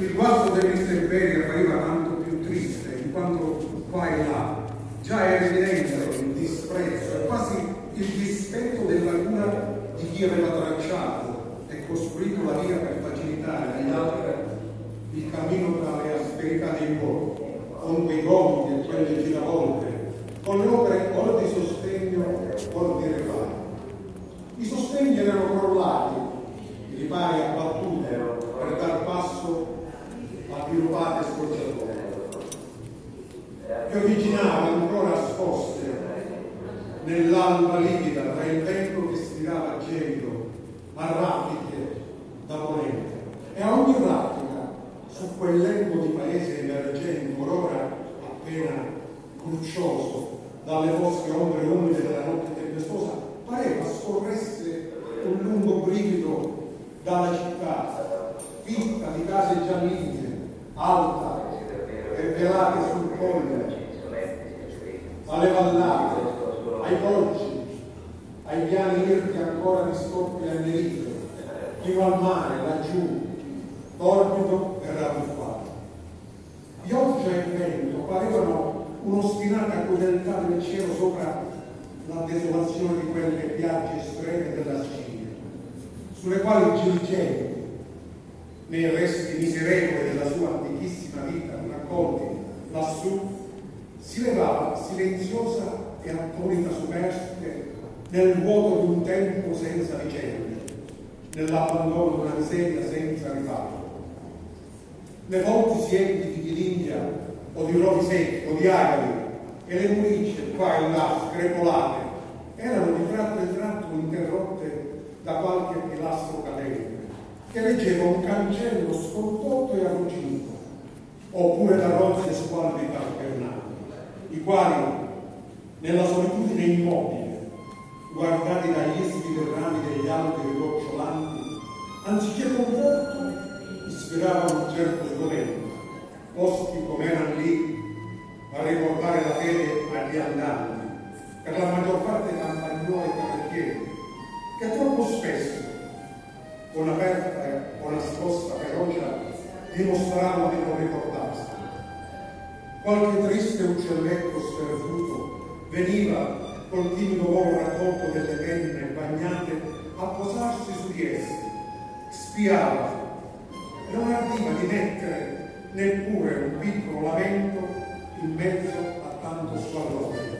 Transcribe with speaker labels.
Speaker 1: Il guasto dell'intemperie appariva tanto più triste, in quanto qua e là già era evidente il disprezzo e quasi il dispetto della cura di chi aveva tracciato e costruito la via per facilitare agli altri il cammino tra le asperità dei luoghi, con quei gomiti e quelle giravolte, con le opere o di sostegno o di riparo. I sostegni erano crollati, i ripari abbattuti per sviluppate scorciatoie che originava ancora nascoste nell'alba livida tra il vento che stirava gelido a raffiche da ponente. E a ogni raffica su quel di paese emergente ora appena cruccioso dalle fosche ombre umide della notte tempestosa pareva scorresse un lungo brivido dalla città fitta di case gialline alta e velate sul colle alle vallate ai poggi ai piani irti ancora di stoppie annerite fino al mare laggiù torbido e rabbuffato pioggia e vento parevano un'ostinata crudeltà del cielo sopra la desolazione di quelle piagge estreme della Sicilia sulle quali Girgenti nei resti miserevoli della sua antichissima vita raccolti lassù si levava silenziosa e attonita superstite nel vuoto di un tempo senza vicende, nell'abbandono di una sedia senza riparo. Le fonti sienti di l'India o di rovi secchi o di agari e le murice qua e là screpolate erano di tratto in tratto interrotte da qualche pilastro cadente che reggeva un cancello scottotto e arrugginito oppure da rozze squalli alternati i quali nella solitudine immobile, guardati dagli sfiderrami degli alberi gocciolanti, anziché conforto, ispiravano un certo sgomento, posti come erano lì a ricordare la fede agli andanti, per la maggior parte campagnoli e carrettieri, che troppo spesso, con aperta dimostravano di non ricordarsi. Qualche triste uccelletto sperduto veniva col timido volo raccolto delle penne bagnate a posarsi su di essi, spiava. E non ardiva di mettere neppure un piccolo lamento in mezzo a tanto squallore.